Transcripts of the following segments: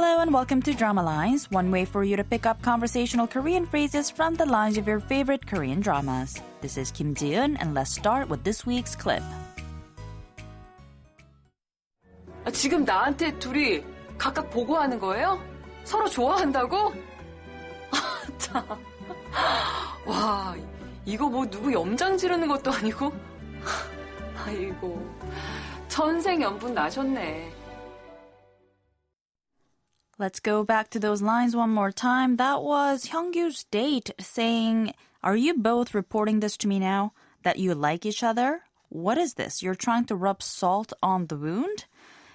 Hello and welcome to Drama Lines, one way for you to pick up conversational Korean phrases from the lines of your favorite Korean dramas. This is Kim Ji-eun, and let's start with this week's clip. 아, 지금 나한테 둘이 각각 보고하는 거예요? 서로 좋아한다고? 아, 참. 와, 이거 뭐 누구 염장 지르는 것도 아니고? 아이고, 천생연분 나셨네. Let's go back to those lines one more time. That was Hyungkyu's date saying, Are you both reporting this to me now? That you like each other? What is this? You're trying to rub salt on the wound?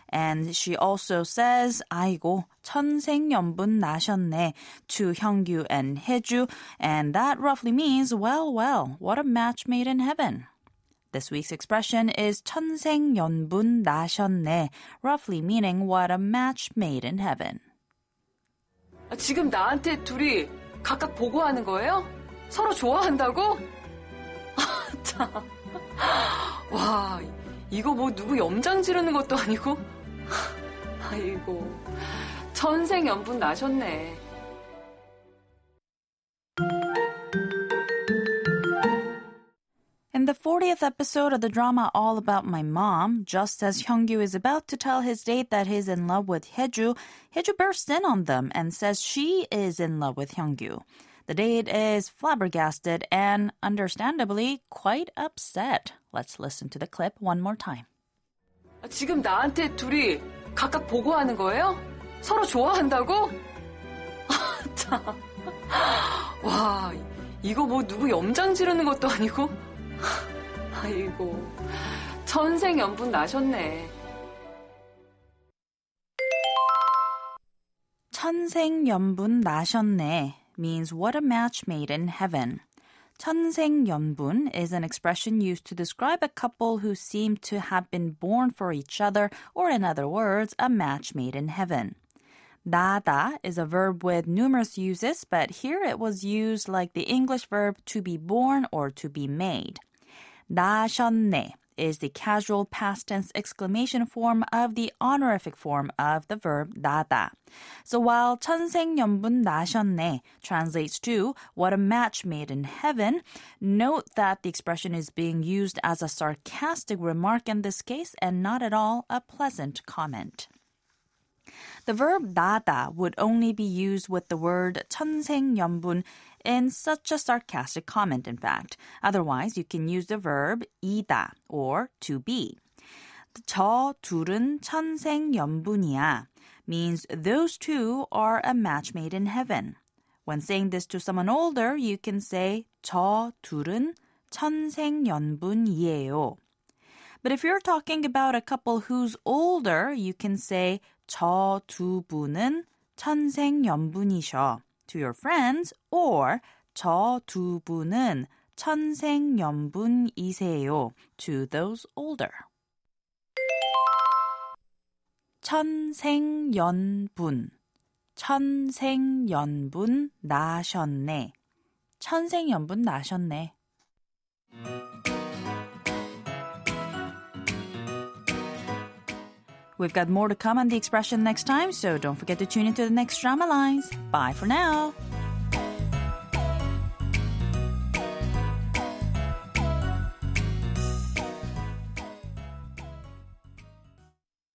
And she also says, 아이고, 천생연분 나셨네 to Hyungkyu and Haeju. And that roughly means, well, well, what a match made in heaven. This week's expression is 천생연분 나셨네, roughly meaning what a match made in heaven. 아, 지금 나한테 둘이 각각 보고하는 거예요? 서로 좋아한다고? 아, 참. 와, 이거 뭐 누구 염장 지르는 것도 아니고? 아이고, 천생연분 나셨네. In the 40th episode of the drama All About My Mom, just as Hyungyu is about to tell his date that he's in love with Haeju, Haeju bursts in on them and says she is in love with Hyungyu. The date is flabbergasted and, understandably, quite upset. Let's listen to the clip one more time. 아, 지금 나한테 둘이 각각 보고하는 거예요? 서로 좋아한다고? 아, 참. 와, 이거 뭐 누구 염장 지르는 것도 아니고? 아이고, 천생연분 나셨네. 천생연분 나셨네 means what a match made in heaven. 천생연분 is an expression used to describe a couple who seem to have been born for each other, or in other words, a match made in heaven. 나다 is a verb with numerous uses, but here it was used like the English verb to be born or to be made. 나셨네 is the casual past tense exclamation form of the honorific form of the verb 나다. So while 천생연분 나셨네 translates to what a match made in heaven, note that the expression is being used as a sarcastic remark in this case and not at all a pleasant comment. The verb 나다 would only be used with the word 천생연분 in such a sarcastic comment, in fact. Otherwise, you can use the verb 이다 or to be. 저 둘은 천생연분이야 means those two are a match made in heaven. When saying this to someone older, you can say 저 둘은 천생연분이에요. But if you're talking about a couple who's older, you can say 저 두 분은 천생연분이셔. To your friends or 저 두 분은 천생연분이세요. To those older. 천생연분. 천생연분 나셨네. 천생연분 나셨네 We've got more to come on the expression next time, so don't forget to tune into the next drama lines. Bye for now.